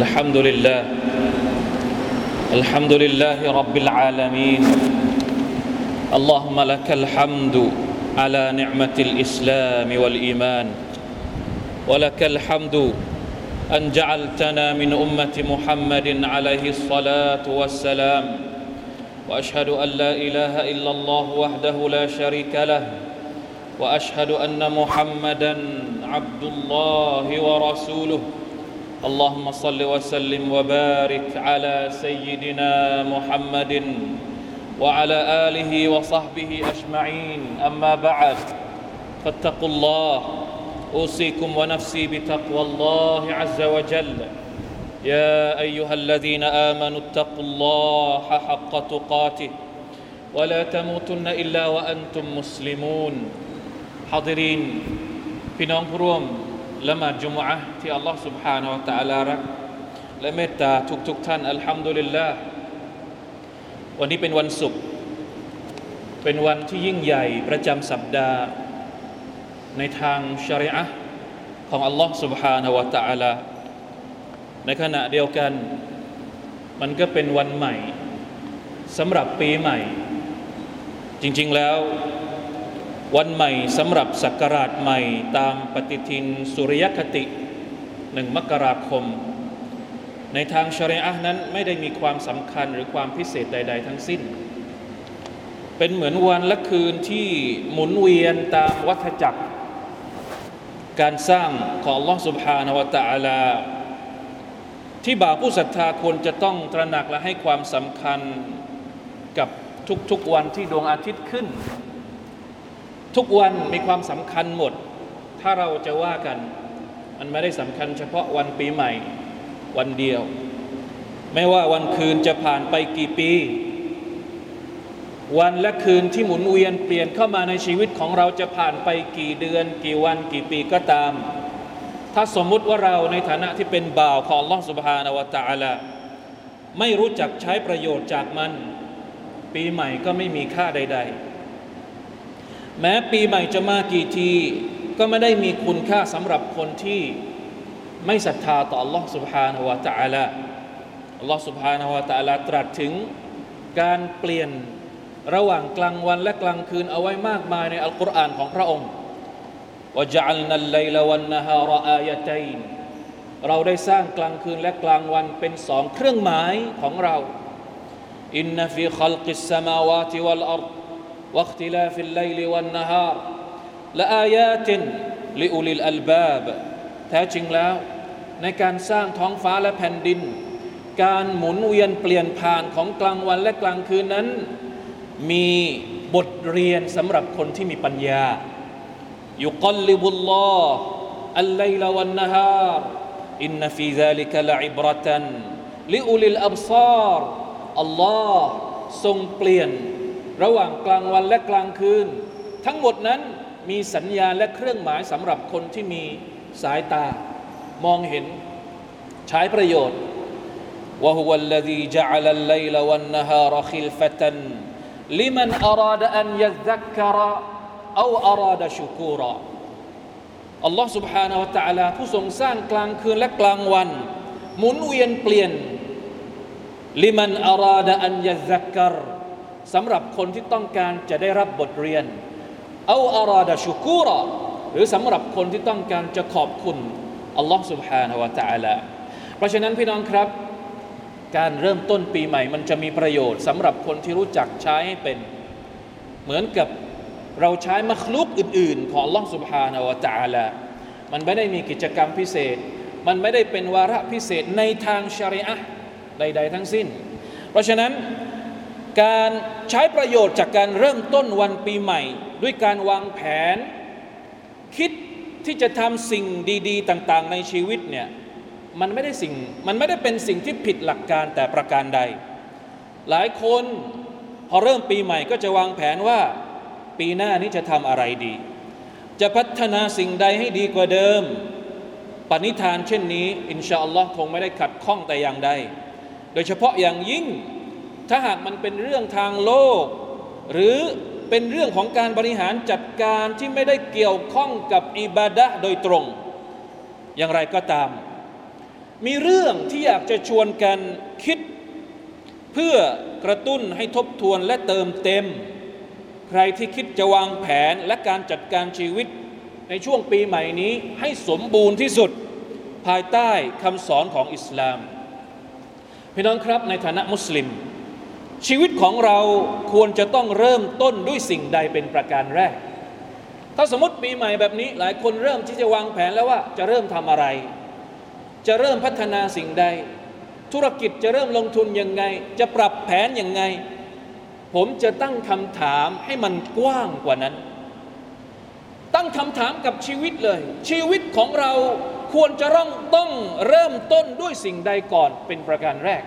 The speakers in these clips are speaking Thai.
الحمد لله الحمد لله رب العالمين. اللهم لك الحمد على نعمة الإسلام والإيمان. ولك الحمد أن جعلتنا من أمة محمد عليه الصلاة والسلام. وأشهد أن لا إله إلا الله وحده لا شريك له. وأشهد أن محمدا عبد الله ورسوله. اللهم صل وسلم وبارك على سيدنا محمد وعلى آله وصحبه أجمعين. أما بعد فاتقوا الله. أوصيكم ونفسي بتقوى الله عز وجل. يا أيها الذين آمنوا اتقوا الله حق تقاته ولا تموتن إلا وأنتم مسلمون. حاضرين في نوم ละหมาดจุมอะห์ที่อัลลอฮ์ سبحانه และ تعالى รักและเมตตาทุกๆทท่าน อัลฮัมดุลิลลาห์วันนี้เป็นวันศุกร์เป็นวันที่ยิ่งใหญ่ประจำสัปดาห์ ในทางชริอะห์ของอัลลอฮ์ سبحانه และ تعالى ในขณะเดียวกัน มันก็เป็นวันใหม่สำหรับปีใหม่ จริงๆแล้ว วันใหม่สำหรับศักราชใหม่ตามปฏิทินสุริยคติหนึ่งมกราคม ในทางชริอะห์นั้นไม่ได้มีความสำคัญหรือความพิเศษใด ๆ ทั้งสิ้น เป็นเหมือนวันและคืนที่หมุนเวียนตามวัฏจักร การสร้างของ Allah سبحانه และ تعالى ที่บ่าวผู้ศรัทธาควรจะต้องตระหนักและให้ความสำคัญกับทุกๆวันที่ดวงอาทิตย์ขึ้น ทุกวันมีความสำคัญหมด ถ้าเราจะว่ากัน มันไม่ได้สำคัญเฉพาะวันปีใหม่วันเดียว ไม่ว่าวันคืนจะผ่านไปกี่ปี วันและคืนที่หมุนเวียนเปลี่ยนเข้ามาในชีวิตของเราจะผ่านไปกี่เดือน กี่วันกี่ปีก็ตาม ถ้าสมมุติว่าเราในฐานะที่เป็นบ่าวของลอสุบฮานาวตาละไม่รู้จักใช้ประโยชน์จากมัน ปีใหม่ก็ไม่มีค่าใด ๆ แม้ปีใหม่จะมากี่ที ก็ไม่ได้มีคุณค่าสำหรับคนที่ไม่ศรัทธาต่อ Allah سبحانه และ تعالى Allah سبحانه และ تعالى ตรัสถึงการเปลี่ยนระหว่างกลางวันและกลางคืนเอาไว้มากมายในอัลกุรอานของพระองค์ وجعلنا الليل والنهار آيتين เราได้สร้างกลางคืนและกลางวันเป็นสองเครื่องหมายของเราอินนฟีขลกิสสมาวาติวัลอัร واختلاف الليل والنهار لآيات لأولي الألباب แท้จริงแล้ว ในการสร้างท้องฟ้าและแผ่นดิน การหมุนเวียนเปลี่ยนผ่านของกลางวันและกลางคืนนั้น มีบทเรียนสำหรับคนที่มีปัญญายุกลิบุลลอฮ์อัลไลลวันนฮารอินนฟีซาลิกะลอิบรตันลิอุลิลอับซาร์อัลลอฮ์ทรงเปลี่ยน ระหว่างกลางวันและกลางคืน ทั้งหมดนั้นมีสัญญาและเครื่องหมายสำหรับคนที่มีสายตา มองเห็นใช้ประโยชน์ وهو الذي جعل الليل والنهار خلفة لمن أراد أن يذكر أو أراد شكورا อัลลอฮ์ سبحانه และ تعالى ผู้ทรงสร้างกลางคืนและกลางวัน หมุนเวียนเปลี่ยนลิมันอาราดอันยัซักกร สำหรับคนที่ต้องการจะได้รับบทเรียนเอาอาราดาชุกูรอหรือสำหรับคนที่ต้องการจะขอบคุณอัลลอฮ์ سبحانه และ تعالى เพราะฉะนั้นพี่น้องครับ การเริ่มต้นปีใหม่มันจะมีประโยชน์สำหรับคนที่รู้จักใช้ให้เป็น เหมือนกับเราใช้มัคลุกอื่นๆ ของอัลลอฮ์ سبحانه และ تعالى มันไม่ได้มีกิจกรรมพิเศษ มันไม่ได้เป็นวาระพิเศษในทางชริอะใด ๆ ทั้งสิ้น เพราะฉะนั้น การใช้ประโยชน์จากการเริ่มต้นวันปีใหม่ ด้วยการวางแผน คิดที่จะทำสิ่งดี ๆ ต่าง ๆ ในชีวิตเนี่ยมันไม่ได้สิ่งมันไม่ได้เป็นสิ่งที่ผิดหลักการแต่ประการใด หลายคนพอเริ่มปีใหม่ก็จะวางแผนว่า ปีหน้านี้จะทำอะไรดี จะพัฒนาสิ่งใดให้ดีกว่าเดิม ปณิธานเช่นนี้ อินชาอัลลอฮ์คงไม่ได้ขัดข้องแต่อย่างใด โดยเฉพาะอย่างยิ่ง ถ้าหากมันเป็นเรื่องทางโลก หรือเป็นเรื่องของการบริหารจัดการที่ไม่ได้เกี่ยวข้องกับอิบาดะโดยตรง อย่างไรก็ตาม มีเรื่องที่อยากจะชวนกันคิด เพื่อกระตุ้นให้ทบทวนและเติมเต็ม ใครที่คิดจะวางแผนและการจัดการชีวิต ในช่วงปีใหม่นี้ให้สมบูรณ์ที่สุด ภายใต้คำสอนของอิสลาม พี่น้องครับในฐานะมุสลิม ชีวิตของเราควรจะต้องเริ่มต้นด้วยสิ่งใดเป็นประการแรก ถ้าสมมติปีใหม่แบบนี้หลายคนเริ่มที่จะวางแผนแล้วว่าจะเริ่มทำอะไร จะเริ่มพัฒนาสิ่งใด ธุรกิจจะเริ่มลงทุนยังไง จะปรับแผนยังไง ผมจะตั้งคำถามให้มันกว้างกว่านั้น ตั้งคำถามกับชีวิตเลย ชีวิตของเราควรจะต้องต้องเริ่มต้นด้วยสิ่งใดก่อนเป็นประการแรก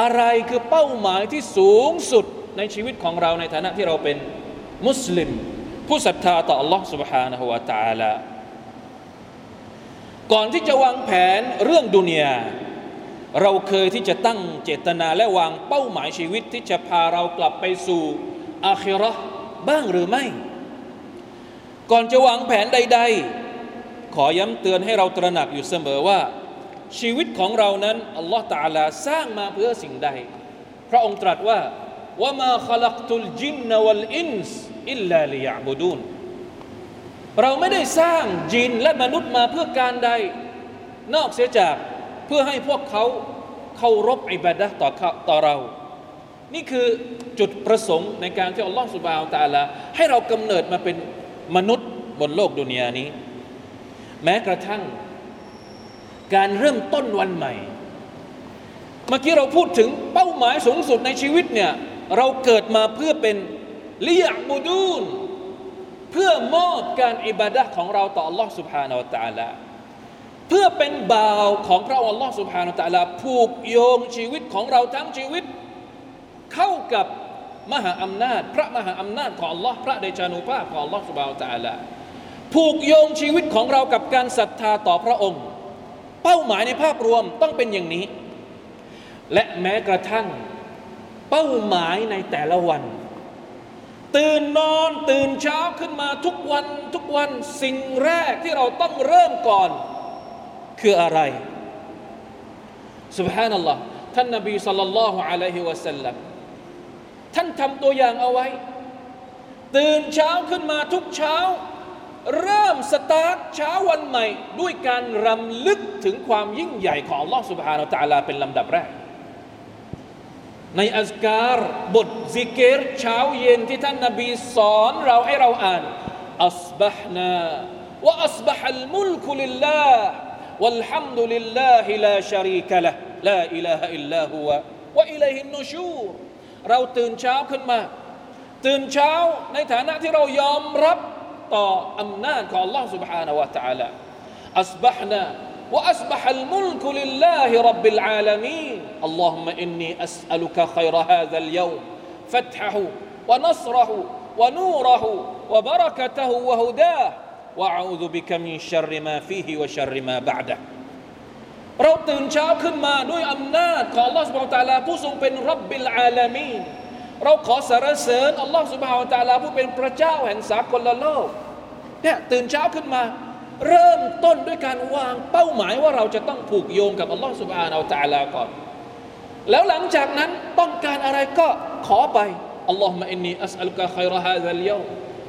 อะไรคือเป้าหมายที่สูงสุดในชีวิตของเราในฐานะที่เราเป็นมุสลิม ผู้ศรัทธาต่อ Allah سبحانه และ تعالى ก่อนที่จะวางแผนเรื่องดุนยาเราเคยที่จะตั้งเจตนาและวางเป้าหมายชีวิตที่จะพาเรากลับไปสู่อาคิรอบ้างหรือไม่ ก่อนจะวางแผนใด ๆ ขอย้ำเตือนให้เราตระหนักอยู่เสมอว่า ชีวิตของเรานั้นอัลลอฮฺตาลาสร้างมาเพื่อสิ่งใด พระองค์ตรัสว่าว่ามาขลักตุลจินนวัลอินส์อิลลาลิยาบุดูนเราไม่ได้สร้างจินและมนุษย์มาเพื่อการใด นอกเสียจากเพื่อให้พวกเขาเคารพอิบาดะต่อต่อเรา นี่คือจุดประสงค์ในการที่อัลลอฮฺสุบาวตาลาให้เรากำเนิดมาเป็นมนุษย์บนโลกดุนยานี้ แม้กระทั่ง การเริ่มต้นวันใหม่ เมื่อกี้เราพูดถึงเป้าหมายสูงสุดในชีวิตเนี่ย เราเกิดมาเพื่อเป็นลิยาบูดูนเพื่อมอบการอิบาดะของเราต่อ Allah سبحانه และ تعالى เพื่อเป็นบ่าวของพระองค์ Allah سبحانه และ تعالى ผูกโยงชีวิตของเราทั้งชีวิต เข้ากับมหาอำนาจ พระมหาอำนาจของ Allah พระเดชานุภาพของ Allah سبحانه และ تعالى ผูกโยงชีวิตของเรากับการศรัทธาต่อพระองค์ เป้าหมายในภาพรวมต้องเป็นอย่างนี้ และแม้กระทั่ง เป้าหมายในแต่ละวัน ตื่นนอนตื่นเช้าขึ้นมาทุกวันทุกวันสิ่งแรกที่เราต้องเริ่มก่อน คืออะไรสุบฮานัลลอฮ์ท่านนบีสัลลัลลอฮุอะลัยฮิวะสัลลัมท่านทำตัวอย่างเอาไว้ ตื่นเช้าขึ้นมาทุกเช้า เริ่มสตาร์ทเช้าวันใหม่ ด้วยการรำลึกถึงความยิ่งใหญ่ของ Allah سبحانه และ تعالى เป็นลำดับแรกในอัสการบทซิกเกตเช้าเย็นที่ท่านนาบีสอนเราให้เราอ่านอัสบะฮ์นาวะอัสบะฮัลมุลกุลิลลาห์ والحمد لله لا شريك له لا إله إلا هو وإليه النشور เราตื่นเช้าขึ้นมา ตื่นเช้าในฐานะที่เรายอมรับ ต่ออำนาจของ Allah سبحانه และ تعالى أصبحنا وأصبح الملك لله رب العالمين اللهم إني أسألك خير هذا اليوم فتحه ونصره ونوره وبركته وهداه وأعوذ بك من شر ما فيه وشر ما بعده เราตื่นเช้าขึ้นมาด้วยอำนาจของ Allah سبحانه และ تعالى ผู้ทรงเป็นรับบิลอาลามีน เราขอสรรเสริญอัลลอฮฺสุบฮาวตาลาผู้เป็นพระเจ้าแห่งสากลโลกเนี่ยตื่นเช้าขึ้นมา เริ่มต้นด้วยการวางเป้าหมายว่าเราจะต้องผูกโยงกับอัลลอฮฺสุบฮานาตาลาก่อน แล้วหลังจากนั้นต้องการอะไรก็ขอไปอัลลอฮฺมะอินนีอัสอัลกะไคยรฮาซัลยอ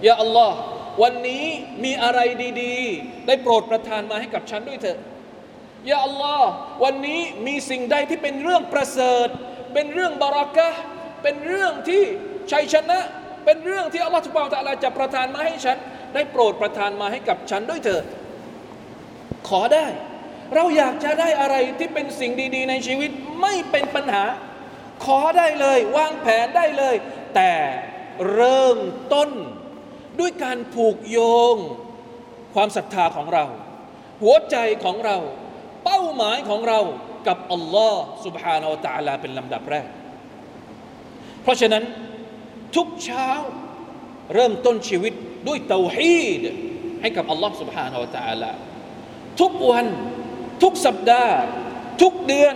ยาอัลลอฮ์วันนี้มีอะไรดีๆ ได้โปรดประทานมาให้กับฉันด้วยเถอะยาอัลลอฮ์วันนี้มีสิ่งใดที่เป็นเรื่องประเสริฐ เป็นเรื่องบารักะ เป็นเรื่องที่ชัยชนะ เป็นเรื่องที่อัลลอฮฺสุบฮานาอัลลอฮจะประทานมาให้ฉัน ได้โปรดประทานมาให้กับฉันด้วยเถิดขอได้ เราอยากจะได้อะไรที่เป็นสิ่งดี ๆ ในชีวิตไม่เป็นปัญหา ขอได้เลย วางแผนได้เลย แต่เริ่มต้นด้วยการผูกโยง ความศรัทธาของเรา หัวใจของเรา เป้าหมายของเรากับอัลลอฮ์ سبحانه และ تعالى เป็นลำดับแรก เพราะฉะนั้นทุกเช้าเริ่มต้นชีวิตด้วยเตาฮีดให้กับอัลลอฮ์ سبحانه และ تعالى ทุกวันทุกสัปดาห์ ทุกเดือน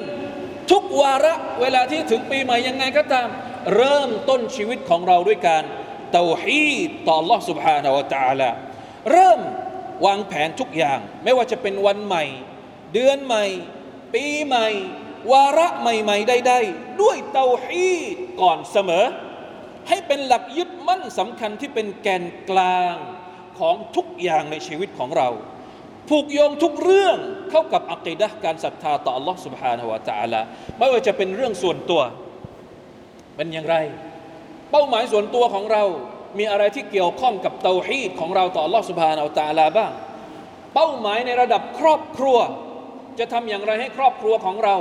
ทุกวาระเวลาที่ถึงปีใหม่ยังไงก็ตาม เริ่มต้นชีวิตของเราด้วยการเตาฮีดต่อ Allah سبحانه และ تعالى เริ่มวางแผนทุกอย่าง ไม่ว่าจะเป็นวันใหม่ เดือนใหม่ ปีใหม่ วาระใหม่ๆใดๆด้วยเตาฮีด ก่อนเสมอ ให้เป็นหลักยึดมั่นสำคัญที่เป็นแกนกลางของทุกอย่างในชีวิตของเรา ผูกโยงทุกเรื่องเข้ากับอัคดะการศรัทธาต่อ Allah سبحانه และ تعالى ไม่ว่าจะเป็นเรื่องส่วนตัว เป็นอย่างไร เป้าหมายส่วนตัวของเรา มีอะไรที่เกี่ยวข้องกับเตาฮีดของเราต่อ Allah سبحانه และ تعالى บ้าง เป้าหมายในระดับครอบครัว จะทำอย่างไรให้ครอบครัวของเรา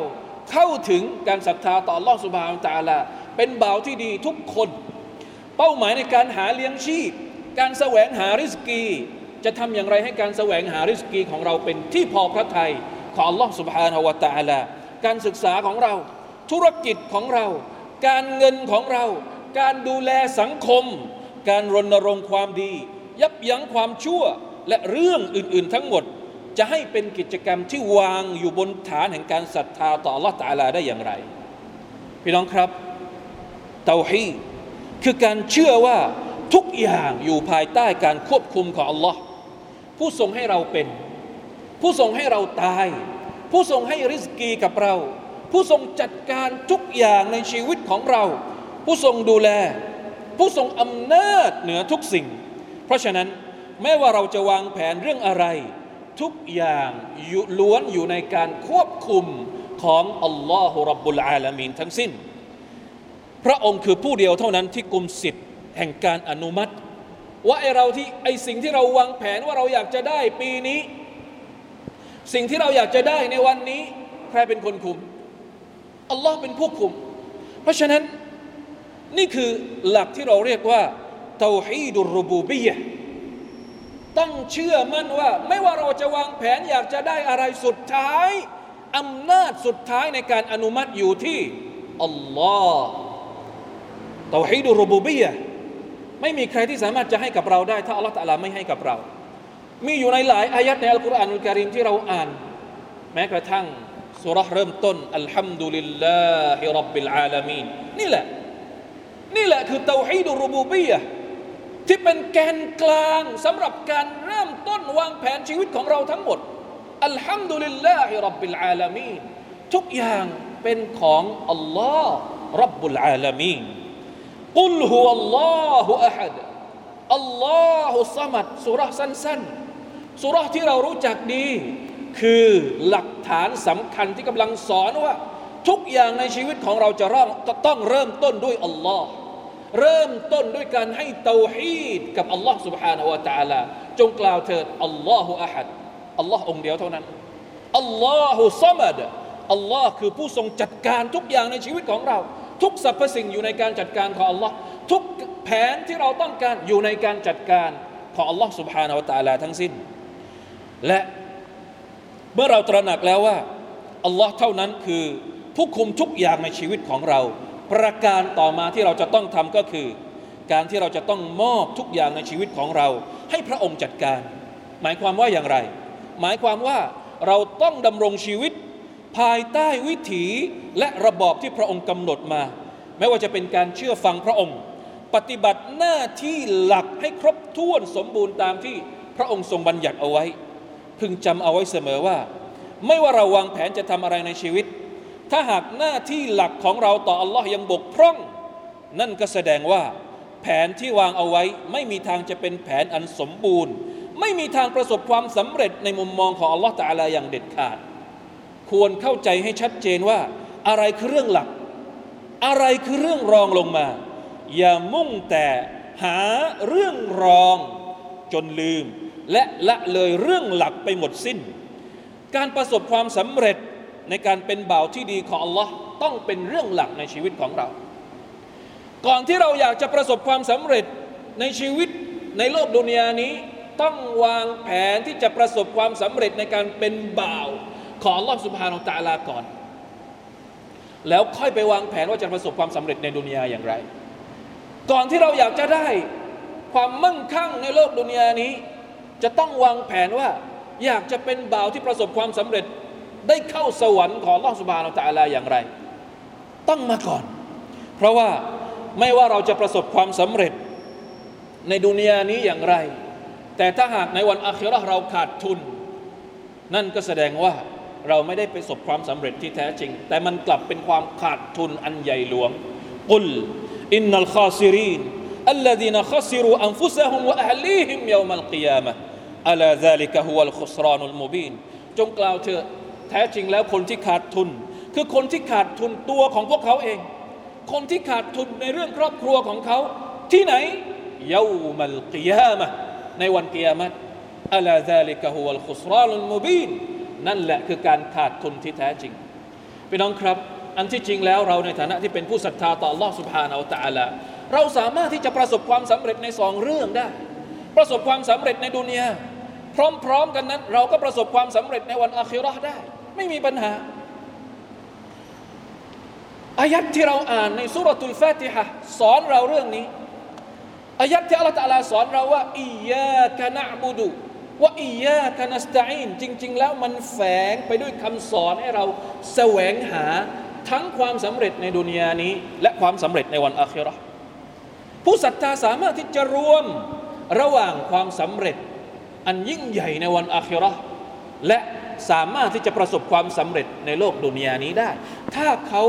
เข้าถึงการศรัทธาต่อ Allah سبحانه และ تعالى เป็นบ่าวที่ดีทุกคน เป้าหมายในการหาเลี้ยงชีพ การแสวงหาริสกี จะทำอย่างไรให้การแสวงหาริสกีของเราเป็นที่พอพระทัยของ Allah سبحانه และ تعالى การศึกษาของเรา ธุรกิจของเรา การเงินของเรา การดูแลสังคม การรณรงค์ความดี ยับยั้งความชั่ว และเรื่องอื่น ๆ ทั้งหมด จะให้เป็นกิจกรรมที่วางอยู่บนฐานแห่งการศรัทธาต่อ Allah Taala ได้อย่างไร พี่น้องครับ เตาฮีคือการเชื่อว่าทุกอย่างอยู่ภายใต้การควบคุมของ Allah ผู้ทรงให้เราเป็น ผู้ทรงให้เราตาย ผู้ทรงให้ริสกีกับเรา ผู้ทรงจัดการทุกอย่างในชีวิตของเรา ผู้ทรงดูแล ผู้ทรงอำนาจเหนือทุกสิ่ง เพราะฉะนั้นแม้ว่าเราจะวางแผนเรื่องอะไร ทุกอย่างอยู่ล้วนอยู่ในการควบคุมของอัลลอฮฺรับบุลอาลามีนทั้งสิ้น พระองค์คือผู้เดียวเท่านั้นที่กุมสิทธิ์แห่งการอนุมัติ ว่าไอเราที่ไอสิ่งที่เราวางแผนว่าเราอยากจะได้ปีนี้ สิ่งที่เราอยากจะได้ในวันนี้ ใครเป็นคนคุมอัลลอฮ์เป็นผู้คุม เพราะฉะนั้นนี่คือหลักที่เราเรียกว่าเตาฮีดุรบูบียะต้องเชื่อมั่นว่า ไม่ว่าเราจะวางแผนอยากจะได้อะไรสุดท้ายอำนาจสุดท้ายในการอนุมัติอยู่ที่อัลลอฮ์ ตาฮีดุรบูบียะไม่มีใครที่สามารถจะให้กับเราได้ ถ้าอัลลอฮ์ตะลาไม่ให้กับเรา มีอยู่ในหลายอายัดในอัลกุรอานอุลกริมที่เราอ่าน แม้กระทั่งสุรษเริ่มต้นอัลฮัมดุลิลลาฮิรับบิลอาลามีนนี่แหละ นี่แหละคือเตาฮีดุรบูบียะที่เป็นแกนกลางสำหรับการเริ่มต้นวางแผนชีวิตของเราทั้งหมดอัลฮัมดุลิลลาฮิรับบิลอาลามีนทุกอย่างเป็นของอัลลอฮ์รับบุลอาลามีน กุลฮุวัลลอฮุอะฮัดอัลลอฮุซัมัดสุรษสั้นๆสุรษที่เรารู้จักดี คือหลักฐานสำคัญที่กำลังสอนว่า ทุกอย่างในชีวิตของเราจะเริ่มต้องเริ่มต้นด้วยอัลลอฮ์เริ่มต้นด้วยการให้เตาฮีดกับอัลลอฮ์ سبحانه และ تعالى จงกล่าวเถิดอัลลอฮฺอะฮัดอัลลอฮ์องเดียวเท่านั้นอัลลอฮฺซัมัดอัลลอฮ์คือผู้ทรงจัดการทุกอย่างในชีวิตของเรา ทุกสรรพสิ่งอยู่ในการจัดการของอัลลอฮ์ทุกแผนที่เราต้องการอยู่ในการจัดการของอัลลอฮ์ سبحانه และ تعالى ทั้งสิ้น และเมื่อเราตระหนักแล้วว่าอัลลอฮ์เท่านั้นคือผู้คุมทุกอย่างในชีวิตของเรา ประการต่อมาที่เราจะต้องทำก็คือ การที่เราจะต้องมอบทุกอย่างในชีวิตของเรา ให้พระองค์จัดการ หมายความว่าอย่างไร หมายความว่าเราต้องดำรงชีวิต ภายใต้วิถีและระบอบที่พระองค์กำหนดมา ไม่ว่าจะเป็นการเชื่อฟังพระองค์ ปฏิบัติหน้าที่หลักให้ครบถ้วนสมบูรณ์ตามที่พระองค์ทรงบัญญัติเอาไว้ พึงจำเอาไว้เสมอว่า ไม่ว่าเราวางแผนจะทำอะไรในชีวิต ถ้าหากหน้าที่หลักของเราต่ออัลลอฮ์ยังบกพร่อง นั่นก็แสดงว่า แผนที่วางเอาไว้ ไม่มีทางจะเป็นแผนอันสมบูรณ์ ไม่มีทางประสบความสำเร็จในมุมมองของอัลลอฮ์ตะอาลาอย่างเด็ดขาด ควรเข้าใจให้ชัดเจนว่า อะไรคือเรื่องหลัก อะไรคือเรื่องรองลงมา อย่ามุ่งแต่หาเรื่องรองจนลืม และละเลยเรื่องหลักไปหมดสิ้น การประสบความสำเร็จในการเป็นบ่าวที่ดีของอัลลอฮ์ต้องเป็นเรื่องหลักในชีวิตของเรา ก่อนที่เราอยากจะประสบความสำเร็จในชีวิตในโลกดุนยานี้ ต้องวางแผนที่จะประสบความสำเร็จในการเป็นบ่าว ของอัลอสุบฮานาอัลตะอาลาก่อน แล้วค่อยไปวางแผนว่าจะประสบความสำเร็จในดุนยาอย่างไร ก่อนที่เราอยากจะได้ความมั่งคั่งในโลกดุนยานี้ จะต้องวางแผนว่าอยากจะเป็นบ่าวที่ประสบความสำเร็จได้เข้าสวรรค์ของลอสุบานอัลตะอาลาอย่างไร ต้องมาก่อน เพราะว่าไม่ว่าเราจะประสบความสำเร็จในดุนยานี้อย่างไร แต่ถ้าหากในวันอาคิเราะห์เราขาดทุน นั่นก็แสดงว่า เราไม่ได้ประสบความสำเร็จที่แท้จริง แต่มันกลับเป็นความขาดทุนอันใหญ่หลวงกุลอินนัลคาซิรีน الذين خسروا أنفسهم وأهليهم يوم القيامة ألا ذلك هو الخسران المبين จงกล่าวเถอะแท้จริงแล้วคนที่ขาดทุน คือคนที่ขาดทุนตัวของพวกเขาเอง คนที่ขาดทุนในเรื่องครอบครัวของเขา ที่ไหนเยามัลกิยามะในวันกิยามะอัลาซาลิกะฮุวัลขุสรานมุบีน นั่นแหละคือการขาดทุนที่แท้จริงพี่น้องครับ อันที่จริงแล้วเราในฐานะที่เป็นผู้ศรัทธาต่อ Allah سبحانه และ تعالى เราสามารถที่จะประสบความสำเร็จในสองเรื่องได้ ประสบความสำเร็จในดุนยาพร้อมๆกันนั้น เราก็ประสบความสำเร็จในวันอาคิเราะห์ได้ ไม่มีปัญหา อายัดที่เราอ่านในสุรทูลฟาติฮะสอนเราเรื่องนี้อายัดที่อัลลอฮฺตะลาสอนเราว่าอียาคนะบุดุ ว่าอียาคนัสตะอินจริง ๆ แล้วมันแฝงไปด้วยคำสอนให้เราแสวงหาทั้งความสำเร็จในดุนยานี้ และความสำเร็จในวันอาคิราผู้ศรัทธาสามารถที่จะรวมระหว่างความสำเร็จ อันยิ่งใหญ่ในวันอาคิราและสามารถที่จะประสบความสำเร็จในโลกดุนยานี้ได้ ถ้าเขา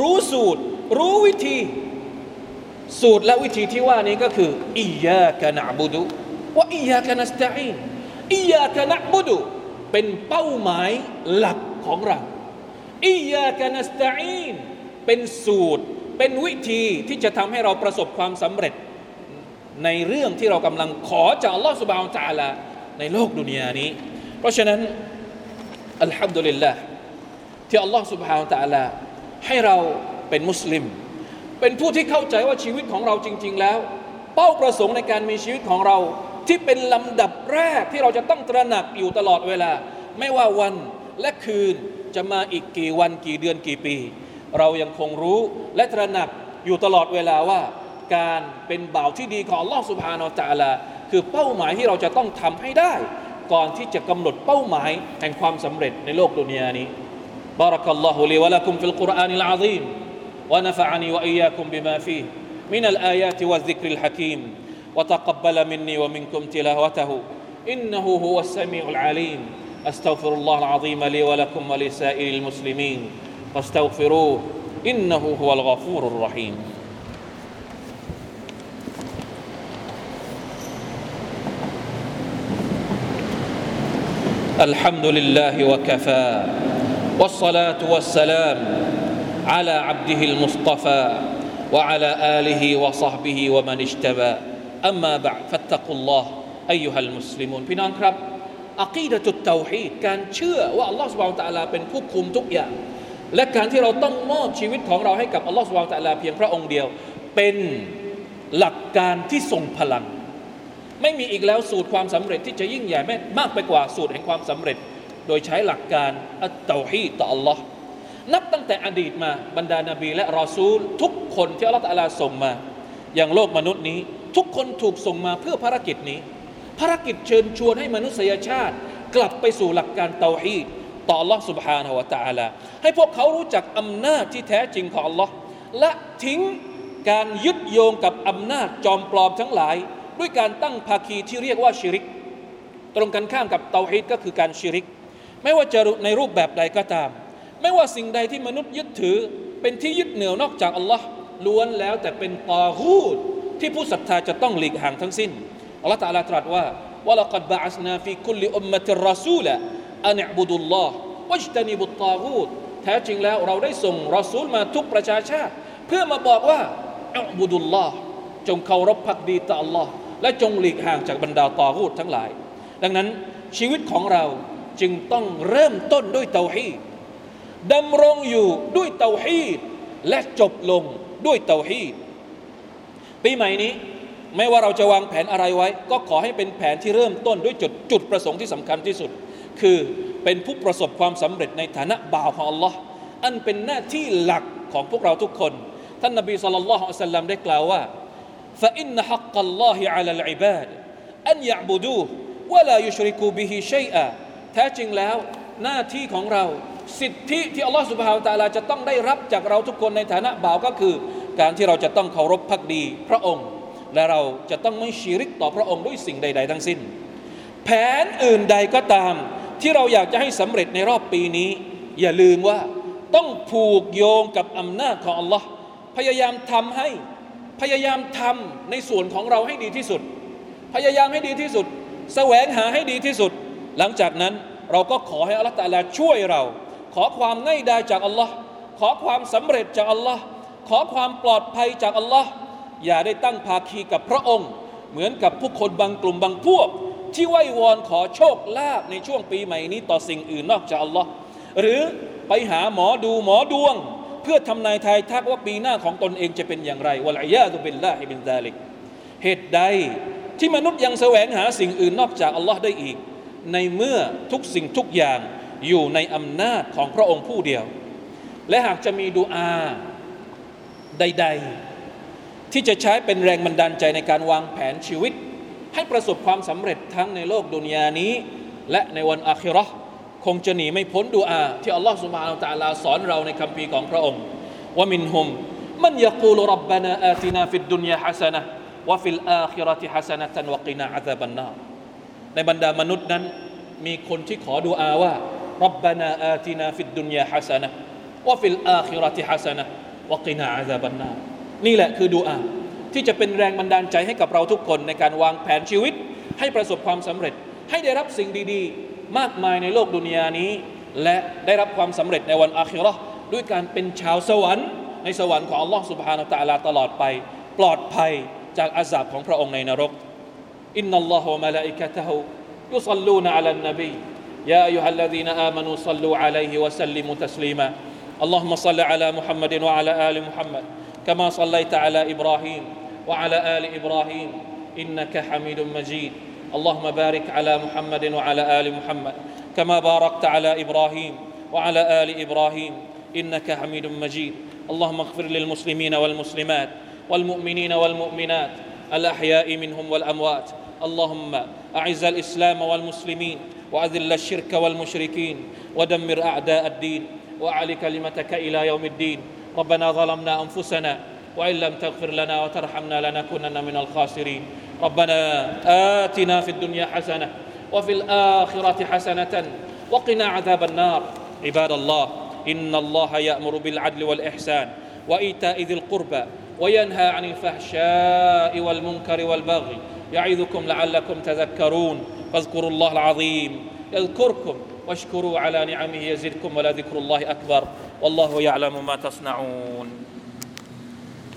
รู้สูตร รู้วิธี สูตรและวิธีที่ว่านี้ก็คืออียากะนะบุดุว่าอียากะนัสตะอีน อียากนะบุดุเป็นเป้าหมายหลักของเราอียากนัสตะอีนเป็นสูตรเป็นวิธีที่จะทำให้เราประสบความสำเร็จ ในเรื่องที่เรากำลังขอจากอัลลอฮฺสุบานตะลาในโลกดุนยานี้ เพราะฉะนั้นอัลฮัมดุลิลลาห์ที่อัลลอฮฺสุบฮานตะลาให้เราเป็นมุสลิม เป็นผู้ที่เข้าใจว่าชีวิตของเราจริง ๆ แล้ว เป้าประสงค์ในการมีชีวิตของเรา ที่เป็นลำดับแรกที่เราจะต้องตระหนักอยู่ตลอดเวลา ไม่ว่าวันและคืนจะมาอีกกี่วันกี่เดือนกี่ปี เรายังคงรู้และตระหนักอยู่ตลอดเวลาว่า การเป็นบ่าวที่ดีของอัลลอฮฺสุบฮานาอัลตะลาคือเป้าหมายที่เราจะต้องทำให้ได้ ก่อนที่จะกำหนดเป้าหมายแห่งความสำเร็จในโลกดุนยานี้ بارك الله لي ولكم في القرآن العظيم ونفعني وإياكم بما فيه من الآيات والذكر الحكيم وتقبل مني ومنكم تلاوته. إنه هو السميع العليم. أستغفر الله العظيم لي ولكم ولسائر المسلمين. فاستغفروه. إنه هو الغفور الرحيم. الحمد لله وكفى. والصلاة والسلام على عبده المصطفى وعلى آله وصحبه ومن อัมมาบะฟัตตะกุลลอฮ์อายุฮัลมุสลิมุนพี่น้องครับอักีดะจุดเตาฮีการเชื่อว่าอัลลอฮ์สุบาตะลาเป็นผู้คุมทุกอย่าง และการที่เราต้องมอบชีวิตของเราให้กับอัลลอฮ์สุบาตะลาเพียงพระองค์เดียว เป็นหลักการที่ทรงพลัง ไม่มีอีกแล้วสูตรความสำเร็จที่จะยิ่งใหญ่มากไปกว่าสูตรแห่งความสำเร็จ โดยใช้หลักการอัตเตาฮีต่ออัลลอฮ์นับตั้งแต่อดีตมาบรรดานาบีและรอซูลทุกคนที่อัลลอฮฺส่งมา อย่างโลกมนุษย์นี้ ทุกคนถูกส่งมาเพื่อภารกิจนี้ ภารกิจเชิญชวนให้มนุษยชาติ กลับไปสู่หลักการเตาฮีดต่อ Allah سبحانه และ تعالى ให้พวกเขารู้จักอำนาจที่แท้จริงของ Allah และทิ้งการยึดโยงกับอำนาจจอมปลอมทั้งหลาย ด้วยการตั้งภาคีที่เรียกว่าชิริก ตรงกันข้ามกับเตาฮีดก็คือการชิริก ไม่ว่าจะในรูปแบบใดก็ตาม ไม่ว่าสิ่งใดที่มนุษย์ยึดถือ เป็นที่ยึดเหนี่ยวนอกจากอัลลอฮ์ล้วนแล้วแต่เป็นตอฮูด ที่ผู้ศรัทธาจะต้องหลีกห่างทั้งสิ้นอัลลอฮฺตะลาตรัสว่าวะลักดบะอัสนาฟีคุลอุมมติรอซูละอันบุดุลลอฮ์วัจตนิบุตตาหูดแท้จริงแล้วเราได้ส่งรอซูลมาทุกประชาชาติ เพื่อมาบอกว่าอบุดุลลอฮ์จงเคารพภักดีต่อ Allah และจงหลีกห่างจากบรรดาตอหูดทั้งหลาย ดังนั้นชีวิตของเราจึงต้องเริ่มต้นด้วยเตาฮีดดำรงอยู่ด้วยเตาฮีดและจบลงด้วยเตาฮีด ปีใหม่นี้ ไม่ว่าเราจะวางแผนอะไรไว้ ก็ขอให้เป็นแผนที่เริ่มต้นด้วยจุดจุดประสงค์ที่สำคัญที่สุด คือเป็นผู้ประสบความสำเร็จในฐานะบ่าวของ Allah อันเป็นหน้าที่หลักของพวกเราทุกคน ท่านนบีสุลต่านละฮ์อัลลัมได้กล่าวว่า فإن حق الله على العباد أن يعبدوه ولا يشركوا به شيئا แท้จริงแล้วหน้าที่ของเราสิทธิที่อัลลอฮฺสุบฮาวตาลาจะต้องได้รับจากเราทุกคนในฐานะบ่าวก็คือ การที่เราจะต้องเคารพพักดีพระองค์ และเราจะต้องไม่ชีริกต่อพระองค์ด้วยสิ่งใด ๆ ทั้งสิ้น แผนอื่นใดก็ตาม ที่เราอยากจะให้สำเร็จในรอบปีนี้ อย่าลืมว่าต้องผูกโยงกับอำนาจของอัลลอฮ์พยายามทำให้พยายามทำในส่วนของเราให้ดีที่สุด พยายามให้ดีที่สุด แสวงหาให้ดีที่สุด หลังจากนั้นเราก็ขอให้อัลลอฮฺตาลาช่วยเรา ขอความง่ายดายจากอัลลอฮ์ขอความสำเร็จจากอัลลอฮ์ ขอความปลอดภัยจากอัลลอฮ์อย่าได้ตั้งภาคีกับพระองค์ เหมือนกับผู้คนบางกลุ่มบางพวก ที่ไหว้วอนขอโชคลาภในช่วงปีใหม่นี้ต่อสิ่งอื่นนอกจากอัลลอฮ์หรือไปหาหมอดูหมอดวง เพื่อทำนายทายทักว่าปีหน้าของตนเองจะเป็นอย่างไรวะลัยยาตุบิลลาฮิบินซาลิกเหตุใดที่มนุษย์ยังแสวงหาสิ่งอื่นนอกจากอัลลอฮ์ได้อีก ในเมื่อทุกสิ่งทุกอย่างอยู่ในอำนาจของพระองค์ผู้เดียว และหากจะมีดูอา ใด ๆ ที่จะใช้เป็นแรงบันดาลใจในการวางแผนชีวิต ให้ประสบความสำเร็จทั้งในโลกดุนยานี้ และในวันอาคิราะห์คงจะหนีไม่พ้นดูอา ที่อัลลอฮฺสุบฮานาตะอาลาสอนเราในคัมภีร์ของพระองค์ว่าمنهم من يقول ربنا آتنا في الدنيا حسنة وفي الآخرة حسنة وقنا عذاب النار ในบรรดามนุษย์นั้น มีคนที่ขอดูอาว่าربنا آتنا في الدنيا حسنة وفي الآخرة حسنة وقنا عذاب النار นี่แหละคือดูอาที่จะเป็นแรงบันดาลใจให้กับเราทุกคนในการวางแผนชีวิต ให้ประสบความสำเร็จ ให้ได้รับสิ่งดีๆ มากมายในโลกดุนยานี้ และได้รับความสำเร็จในวันอาคิรอด้วยการเป็นชาวสวรรค์ ในสวรรค์ของอัลลอฮ์ سبحانه وتعالى ตลอดไป ปลอดภัยจากอาซาบของพระองค์ในนรกอินนัลลอฮฺมะลาอิกะตะฮูยุซัลลูนอะลันนบียาอัยฮัลลดีนอามานูซัลลูอะลัยฮิวะสัลลิมุตัสลีมา اللهم صل على محمد وعلى آل محمد كما صليت على إبراهيم وعلى آل إبراهيم إنك حميد مجيد. اللهم بارك على محمد وعلى آل محمد كما باركت على إبراهيم وعلى آل إبراهيم إنك حميد مجيد. اللهم اغفر للمسلمين والمسلمات والمؤمنين والمؤمنات الأحياء منهم والأموات. اللهم أعز الإسلام والمسلمين وأذل الشرك والمشركين ودمر أعداء الدين. وأعل كلمتك إلى يوم الدين. ربنا ظلمنا أنفسنا وإن لم تغفر لنا وترحمنا لنكونن من الخاسرين. ربنا آتنا في الدنيا حسنة وفي الآخرة حسنة وقنا عذاب النار. عباد الله إن الله يأمر بالعدل والإحسان وإيتاء ذي القربى وينهى عن الفحشاء والمنكر والبغي. يعظكم لعلكم تذكرون. فاذكروا الله العظيم يذكركم واشكروا على نعمه يزدكم ولذكر الله أكبر. والله يعلم ما تصنعون.